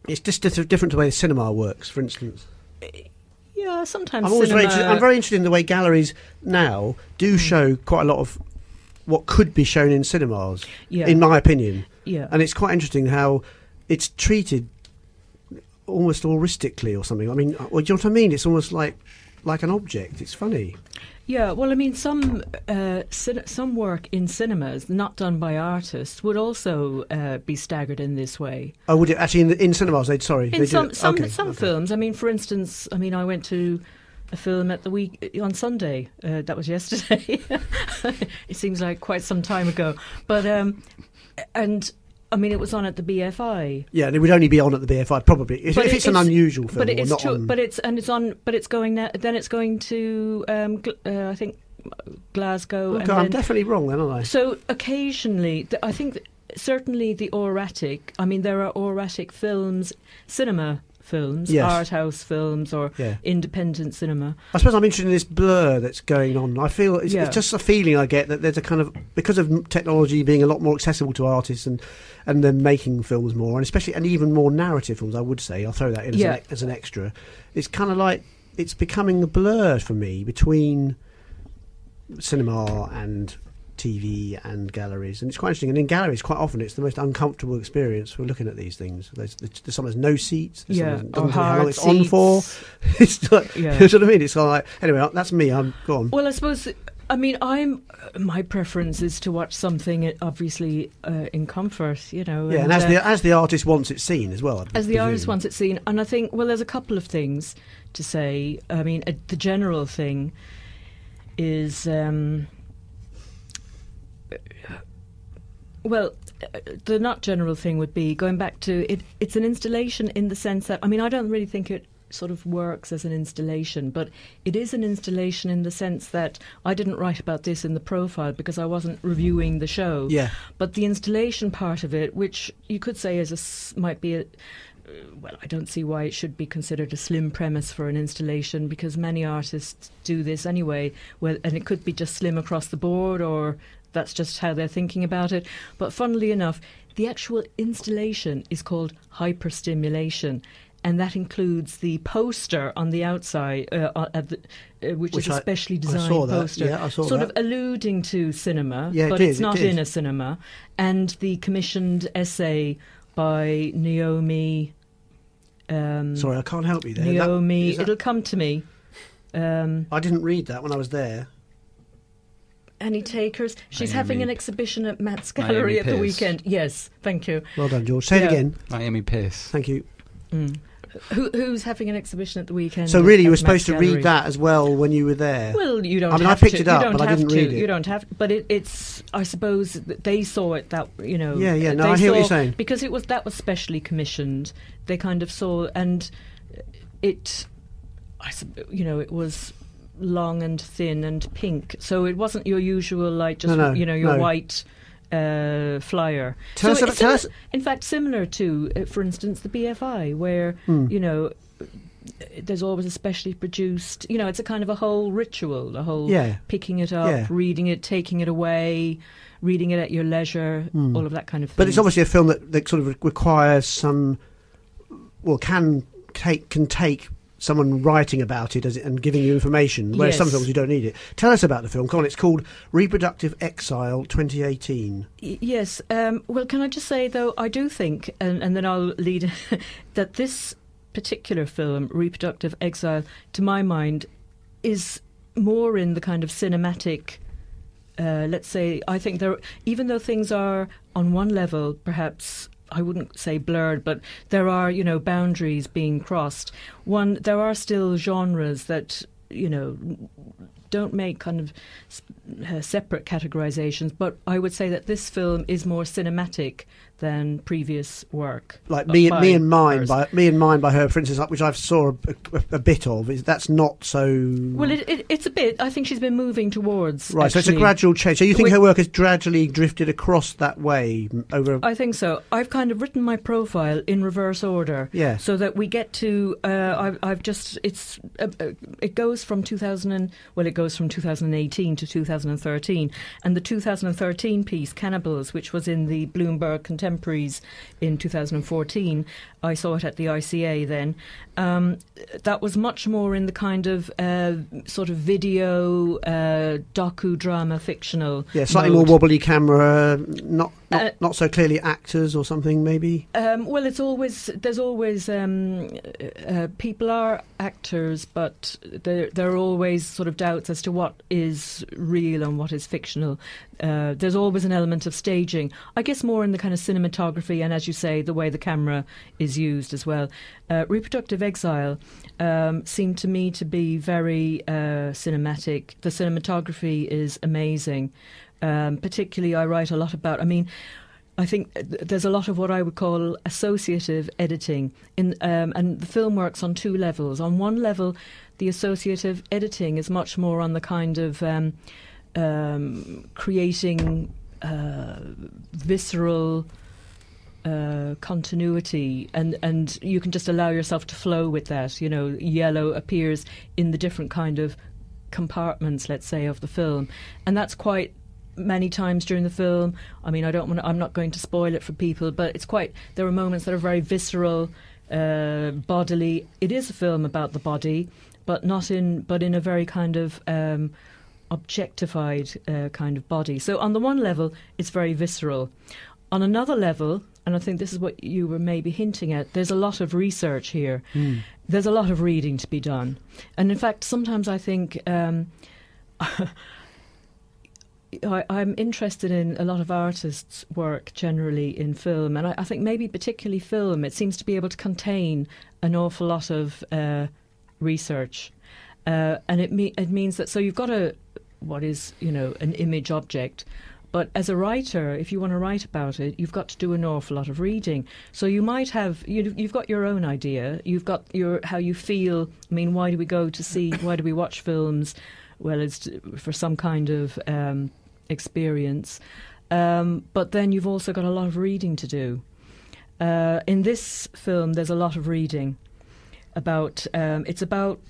It's just a different to the way the cinema works, for instance. Yeah, sometimes I'm always very, interested, I'm very interested in the way galleries now do Mm. show quite a lot of what could be shown in cinemas, yeah, in my opinion. yeah. And it's quite interesting how it's treated almost auristically or something. I mean, uh, well, do you know what I mean? It's almost like like an object. It's funny. Yeah, well, I mean, some uh, cin- some work in cinemas not done by artists would also uh, be staggered in this way. Oh, would it actually in, the, in cinemas? They'd sorry. In they some some okay, some okay. films, I mean, for instance, I mean, I went to a film at the week on Sunday. Uh, that was yesterday. <laughs> it seems like quite some time ago, but um, and I mean, it was on at the BFI. Yeah, and it would only be on at the BFI probably if, if it- it's, an unusual film but it's or not true, on. but it's and it's on, but it's going now. Then it's going to, um, uh, I think, Glasgow. Okay, and I'm then- definitely wrong then, aren't I? So occasionally, th- I think th- certainly the auratic. I mean, there are auratic films, cinema films, Yes. art house films, or Yeah. independent cinema. I suppose I'm interested in this blur that's going on. I feel it's, Yeah. it's just a feeling I get that there's a kind of because of technology being a lot more accessible to artists and and then making films more and especially and even more narrative films. I would say I'll throw that in as, Yeah. an, as an extra. It's kind of like it's becoming a blur for me between cinema and TV and galleries, and it's quite interesting. And in galleries, quite often, it's the most uncomfortable experience for looking at these things. There's, there's some there's no seats. There's Yeah, or how long hard it's on for. <laughs> it's like, Yeah. <laughs> you know what I mean? It's like anyway. That's me. I'm gone. Well, I suppose. I mean, I'm. My preference is to watch something, uh, obviously, uh, in comfort. You know. Yeah, and as uh, the as the artist wants it seen as well. I as the artist wants it seen. And I think, well, there's a couple of things to say. I mean, uh, the general thing is, um, well, uh, the not general thing would be going back to it. It's an installation in the sense that I mean, I don't really think it sort of works as an installation, but it is an installation in the sense that I didn't write about this in the profile because I wasn't reviewing the show. Yeah, But the installation part of it, which you could say is a might be a uh, well, I don't see why it should be considered a slim premise for an installation because many artists do this anyway. Well, and it could be just slim across the board, or that's just how they're thinking about it. But funnily enough, the actual installation is called hyperstimulation. And that includes the poster on the outside, uh, uh, at the, uh, which, Which is a specially I designed saw that. poster Yeah, I saw sort that. of alluding to cinema, Yeah, but did, it's not did. in a cinema. And the commissioned essay by Naomi. Um, sorry, I can't help you there. Naomi, is that- it'll come to me. Um, I didn't read that when I was there. Annie Takers. She's Naomi- having an exhibition at Matt's Naomi Gallery at the weekend. Yes, thank you. Well done, George. Say Yeah. it again. Naomi Pearce. Thank you. Mm. Who, who's having an exhibition at the weekend? So really, you at were supposed to read that as well when you were there. Well, you don't. I mean, I have picked to. it up, you don't but I have didn't to. read it. You don't have. But it, it's. I suppose they saw it that you know. Yeah, yeah, no, I hear what you're saying. because it was that was specially commissioned. They kind of saw and it. I sup- you know it was long and thin and pink, so it wasn't your usual like just No, no, you know your no. white uh, flyer. Tell so us tell us- In fact, similar to, uh, for instance, the BFI, where Hmm. you know. There's always a specially produced, you know, it's a kind of a whole ritual, a whole Yeah. picking it up, Yeah. reading it, taking it away, reading it at your leisure, Hmm. all of that kind of thing. But it's obviously a film that, that sort of requires some, well, can take can take someone writing about it as it, and giving you information. Whereas some Yes. films you don't need it. Tell us about the film. Come on, it's called Reproductive Exile 2018. Y- Yes. Um, well, can I just say though, I do think, and, and then I'll lead, <laughs> that this particular film, Reproductive Exile, to my mind, is more in the kind of cinematic. Uh, let's say, I think there, even though things are on one level, perhaps I wouldn't say blurred, but there are, you know, boundaries being crossed. One, there are still genres that, you know, don't make kind of uh, separate categorizations, but I would say that this film is more cinematic than previous work. Like me, me and mine hers. by me and mine by her, for instance, which I saw a, a, a bit of. Is that's not so Well, it, it, it's a bit. I think she's been moving towards. right. so it's a gradual change. So you think her work has gradually drifted across that way over? I think so. I've kind of written my profile in reverse order. Yeah. So that we get to, uh, I've, I've just, it's, uh, uh, it goes from 2000, and, well, it goes from 2018 to 2013. And the 2013 piece, Cannibals, which was in the Bloomberg Contemporaries in 2014, I saw it at the ICA then. Um, that was much more in the kind of uh, sort of video, uh, docudrama, fictional. yeah, slightly mode. more wobbly camera, not not, Uh, not so clearly actors or something. Maybe. Um, well, it's always there's always um, uh, people are actors, but there there are always sort of doubts as to what is real and what is fictional. Uh, there's always an element of staging, I guess, more in the kind of cinematography and, as you say, the way the camera is used as well. Uh, Reproductive Exile um, seemed to me to be very uh, cinematic. The cinematography is amazing. Um, particularly, I write a lot about. I mean I think there's a lot of what I would call associative editing, in, um, and the film works on two levels. On one level, the associative editing is much more on the kind of um, um, creating uh, visceral uh, continuity, and and you can just allow yourself to flow with that. You know, yellow appears in the different kind of compartments, let's say, of the film, and that's quite many times during the film. I mean, I don't want. I'm not going to spoil it for people, but it's quite. There are moments that are very visceral, uh, bodily. It is a film about the body, but not in, but in a very kind of. Um, objectified uh, kind of body. So, on the one level, it's very visceral. On another level, and I think this is what you were maybe hinting at, there's a lot of research here. Mm. There's a lot of reading to be done. And in fact, sometimes I think. Um, <laughs> I, am interested in a lot of artists' work generally in film, and I, I, think maybe particularly film. It seems to be able to contain an awful lot of uh, research, uh, and it me- it means that so you've got a what is you know an image object, but as a writer, if you want to write about it, you've got to do an awful lot of reading. So you might have you, you've got your own idea. You've got your how you feel. I mean, why do we go to see? Why do we watch films? Well, it's for some kind of um, experience. Um, but then you've also got a lot of reading to do. Uh, in this film, there's a lot of reading about. Um, it's about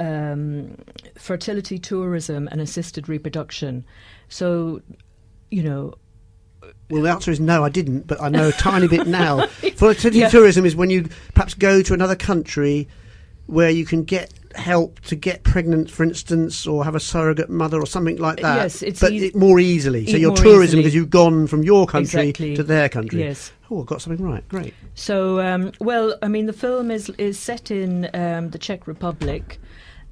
um, fertility tourism and assisted reproduction. So, you know. Well, the answer is no, I didn't, but I know a tiny bit now. <laughs> Fertility Yeah. tourism is when you perhaps go to another country where you can get help to get pregnant, for instance, or have a surrogate mother or something like that. Yes, it's but eas- it more easily. So e- you're tourism because you've gone from your country Exactly. to their country. Yes. Oh, I got something right. Great. So, um, well, I mean, the film is is set in um, the Czech Republic,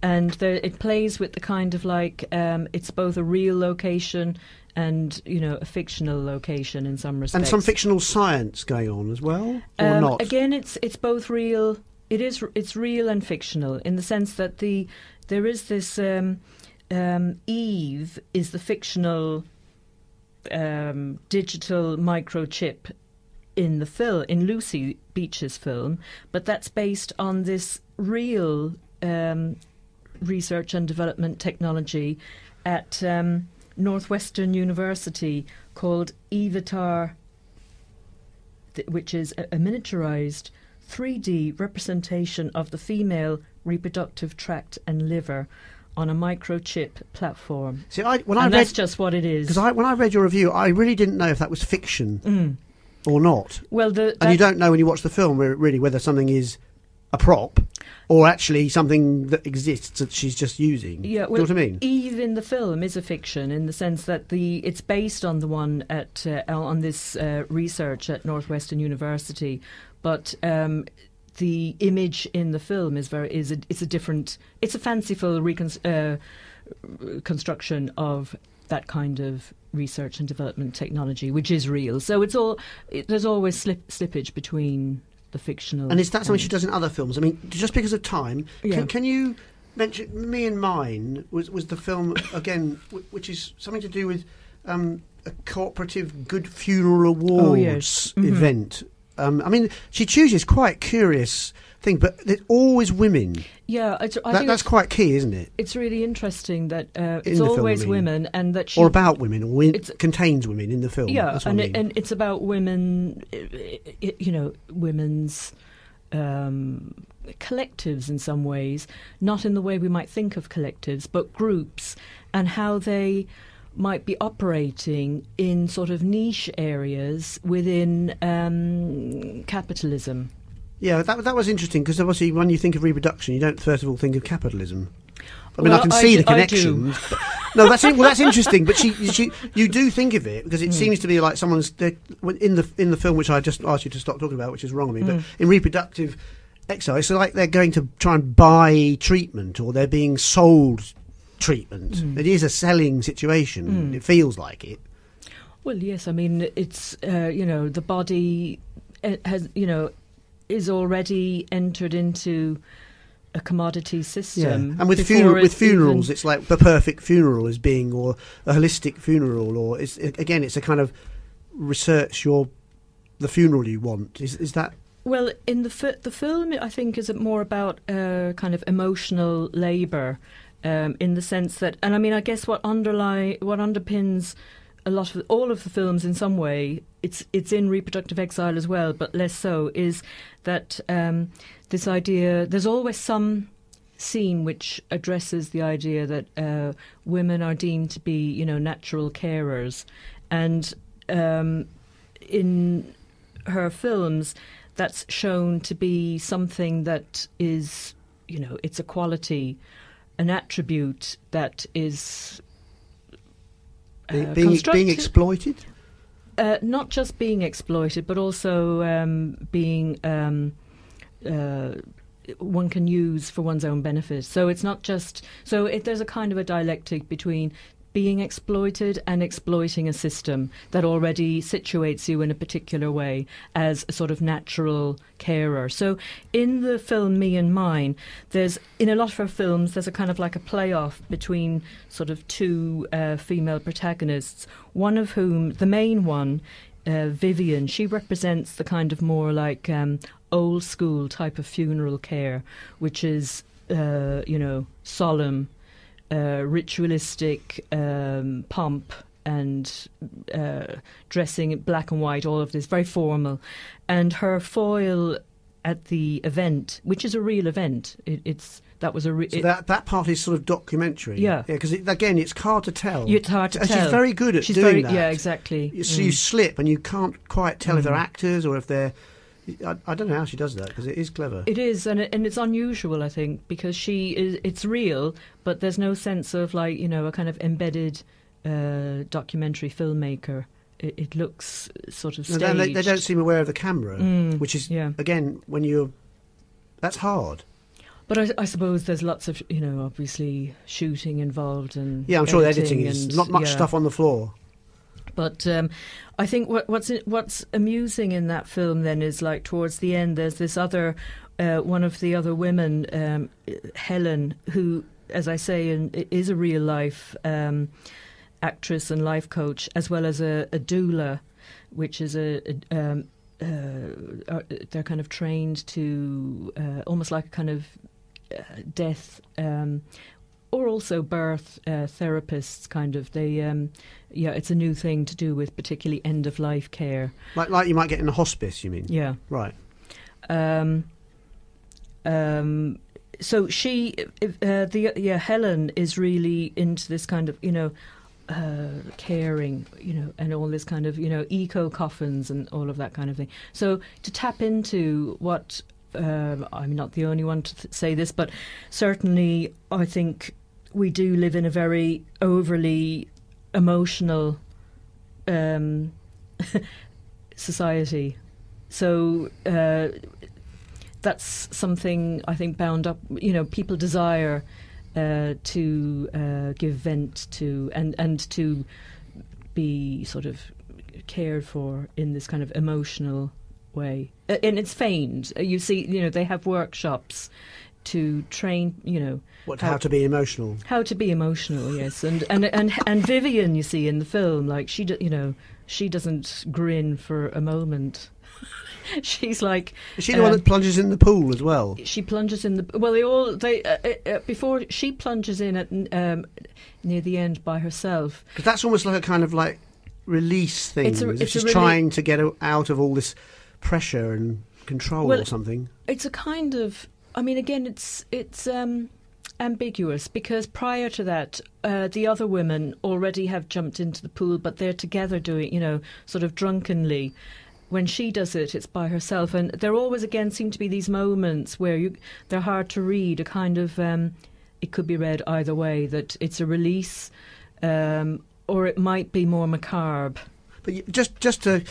and the, it plays with the kind of like um, it's both a real location and you know a fictional location in some respects. And some fictional science going on as well, or Um, not? Again, it's it's both real. It is it's real and fictional in the sense that the there is this um, um, Eve is the fictional um, digital microchip in the film in Lucy Beech's film, but that's based on this real um, research and development technology at um, Northwestern University called Evatar th- which is a, a miniaturized 3D representation of the female reproductive tract and liver on a microchip platform. See, I, when I read that's just what it is. because I, when I read your review, I really didn't know if that was fiction Mm. or not. Well, the And you don't know when you watch the film really whether something is a prop or actually something that exists that she's just using. Yeah, Do you know what I mean? Eve in the film is a fiction in the sense that the it's based on the one at uh, on this uh, research at Northwestern University, but um, the image in the film is very is a, it's a different it's a fanciful recon- uh, construction of that kind of research and development technology, which is real. So it's all it, there's always slip, slippage between the fictional And is that something she does in other films? I mean, just because of time, Yeah. can, can you mention Me and Mine was was the film <laughs> again, w- which is something to do with um, a cooperative Good Funeral Awards Oh, yes. Mhm. event. Um, I mean, she chooses quite curious thing, but there's always women. Yeah, it's, I That, think that's quite key, isn't it? it's really interesting that uh, In it's the film, always I mean. women, and that she Or about women, or It's- contains women in the film. yeah, that's what and I it, and it's about women, i- i- you know, women's um, collectives in some ways, not in the way we might think of collectives, but groups, and how they might be operating in sort of niche areas within um, capitalism. Yeah, that that was interesting because obviously when you think of reproduction, you don't first of all think of capitalism. I mean, I can I see the connections. <laughs> no, that's well, that's interesting. But she, she, you do think of it because it Mm. seems to be like someone's in the in the film, which I just asked you to stop talking about, which is wrong of me. But Mm. in reproductive exercise, it's like they're going to try and buy treatment or they're being sold treatment. Mm. It is a selling situation. Mm. It feels like it. Well, yes, I mean it's uh, you know the body uh, has you know is already entered into a commodity system. and with funeral, with it's even- funerals, it's like the perfect funeral is being, or a holistic funeral, or it's again, it's a kind of research your the funeral you want. Is is that Well, in the fi- the film, I think is more about uh, kind of emotional labour, um, in the sense that, and I mean, I guess what underlie what underpins a lot of all of the films in some way, it's it's in reproductive exile as well, but less so, is that um, this idea. There's always some scene which addresses the idea that uh, women are deemed to be, you know, natural carers, and um, in her films, that's shown to be something that is, you know, it's a quality, an attribute that is uh, being being, being exploited? Uh, not just being exploited, but also um, being um, uh, one can use for one's own benefit. So it's not just so it, there's a kind of a dialectic between being exploited and exploiting a system that already situates you in a particular way as a sort of natural carer. So in the film Me and Mine, there's in a lot of films there's a kind of like a playoff between sort of two uh, female protagonists, one of whom the main one uh, Vivian, she represents the kind of more like um, old school type of funeral care, which is, uh, you know, solemn, uh, ritualistic um, pomp and uh, dressing in black and white, all of this, very formal. And her foil at the event, which is a real event, it, it's that was a re- So that that part is sort of documentary. Yeah. yeah. Because it, again, it's hard to tell. it's hard to and tell. she's very good at She's doing very, that. yeah, exactly. So you Mm. slip and you can't quite tell if they're Mm. actors or if they're. I, I don't know how she does that because it is clever. It is, and it, and it's unusual, I think, because she is. It's real, but there's no sense of like you know a kind of embedded uh, documentary filmmaker. It, it looks sort of staged. they, they don't seem aware of the camera, Mm, which is yeah. again when you're. That's hard. But I, I suppose there's lots of you know obviously shooting involved and Yeah, I'm sure the editing is and- not much yeah. stuff on the floor. But um, I think what, what's what's amusing in that film then is like towards the end, there's this other uh, one of the other women, um, Helen, who, as I say, in, is a real life um, actress and life coach, as well as a, a doula, which is a. a um, uh, they're kind of trained to uh, almost like a kind of uh, death um, or also birth uh, therapists kind of they um, yeah it's a new thing to do with particularly end of life care Like like you might get in a hospice. You mean? yeah Right. um, um, so she uh, the yeah Helen is really into this kind of you know uh, caring you know and all this kind of you know eco coffins and all of that kind of thing so to tap into what um, I'm not the only one to th- say this but certainly I think we do live in a very overly emotional um, <laughs> society so uh, that's something I think bound up. You know, people desire uh, to uh, give vent to and and to be sort of cared for in this kind of emotional way, Uh, and it's feigned. Uh, You see, you know, they have workshops to train. You know, What How- how to be emotional? how to be emotional. Yes, and and and and Vivian, you see in the film, like she, do, you know, she doesn't grin for a moment. <laughs> She's like Is she the one Um, that plunges in the pool as well? she plunges in the well. They all they uh, uh, uh, before she plunges in at um, near the end by herself. Because that's almost like a kind of like release thing. It's a- it's she's trying to get out of all this pressure and control Well, or something. It's a kind of. I mean, again, it's it's um, ambiguous because prior to that, uh, the other women already have jumped into the pool, but they're together doing, you know, sort of drunkenly. When she does it, it's by herself, and there always again seem to be these moments where you they're hard to read. A kind of um, it could be read either way that it's a release, um, or it might be more macabre. But just just to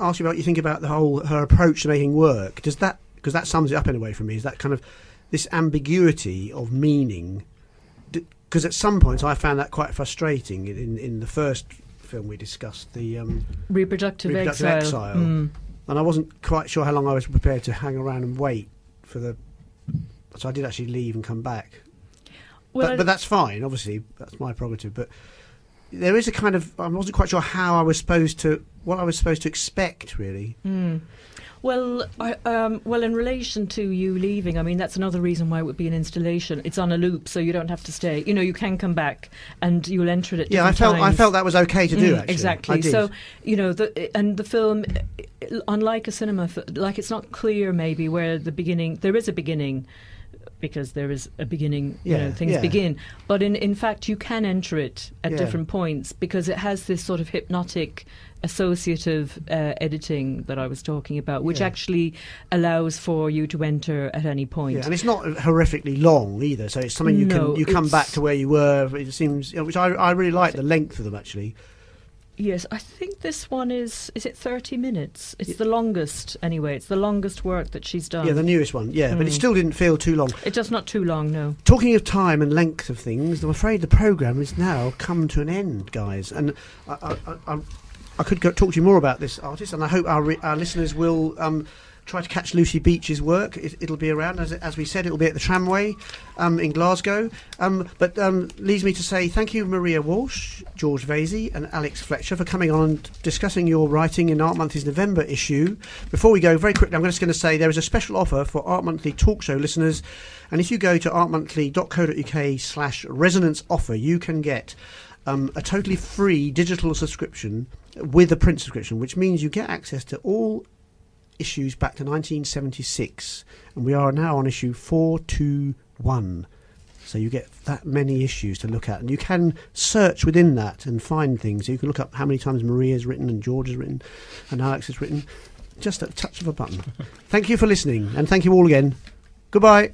ask you about what you think about the whole her approach to making work. Does that because that sums it up in a way for me? Is that kind of this ambiguity of meaning? Because at some points I found that quite frustrating in, in, in the first film we discussed, the um, Reproductive, Reproductive exile. exile. Mm. and I wasn't quite sure how long I was prepared to hang around and wait for the. So I did actually leave and come back. Well, but, but that's fine. Obviously, that's my prerogative. But there is a kind of I wasn't quite sure how I was supposed to what I was supposed to expect really. Mm. Well, I, um, well, in relation to you leaving, I mean that's another reason why it would be an installation. It's on a loop, so you don't have to stay. You know, you can come back and you'll enter it. At Yeah, I felt I felt that was okay to do Mm, exactly. So you know, the and the film, unlike a cinema, like it's not clear maybe where the beginning. There is a beginning. Because there is a beginning, you know, things yeah. begin. But in, in fact, you can enter it at Yeah. different points because it has this sort of hypnotic, associative uh, editing that I was talking about, which Yeah. actually allows for you to enter at any point. Yeah, and it's not horrifically long either, so it's something you No, can you come back to where you were. It seems, which I I really like the length of them actually. Yes, I think this one is. Is it thirty minutes? It's Yeah. the longest anyway. It's the longest work that she's done. Yeah, the newest one. Yeah, but it Mm. still didn't feel too long. It's just not too long, no. Talking of time and length of things, I'm afraid the programme has now come to an end, guys. And I, I, I, I, I could go, talk to you more about this artist, and I hope our, re- our listeners will um, try to catch Lucy Beech's work. It, it'll be around, as, as we said, it'll be at the Tramway um, in Glasgow. Um, but um, leaves me to say thank you, Maria Walsh, George Vasey, and Alex Fletcher for coming on and discussing your writing in Art Monthly's November issue. Before we go, very quickly, I'm just going to say there is a special offer for Art Monthly talk show listeners. And if you go to artmonthly.co.uk slash resonance offer, you can get um, a totally free digital subscription with a print subscription, which means you get access to all issues back to 1976. And we are now on issue 421. So you get that many issues to look at, and you can search within that and find things. You can look up how many times Maria's written and George has written and Alex has written, just at the touch of a button. <laughs> thank you for listening, and thank you all again. Goodbye.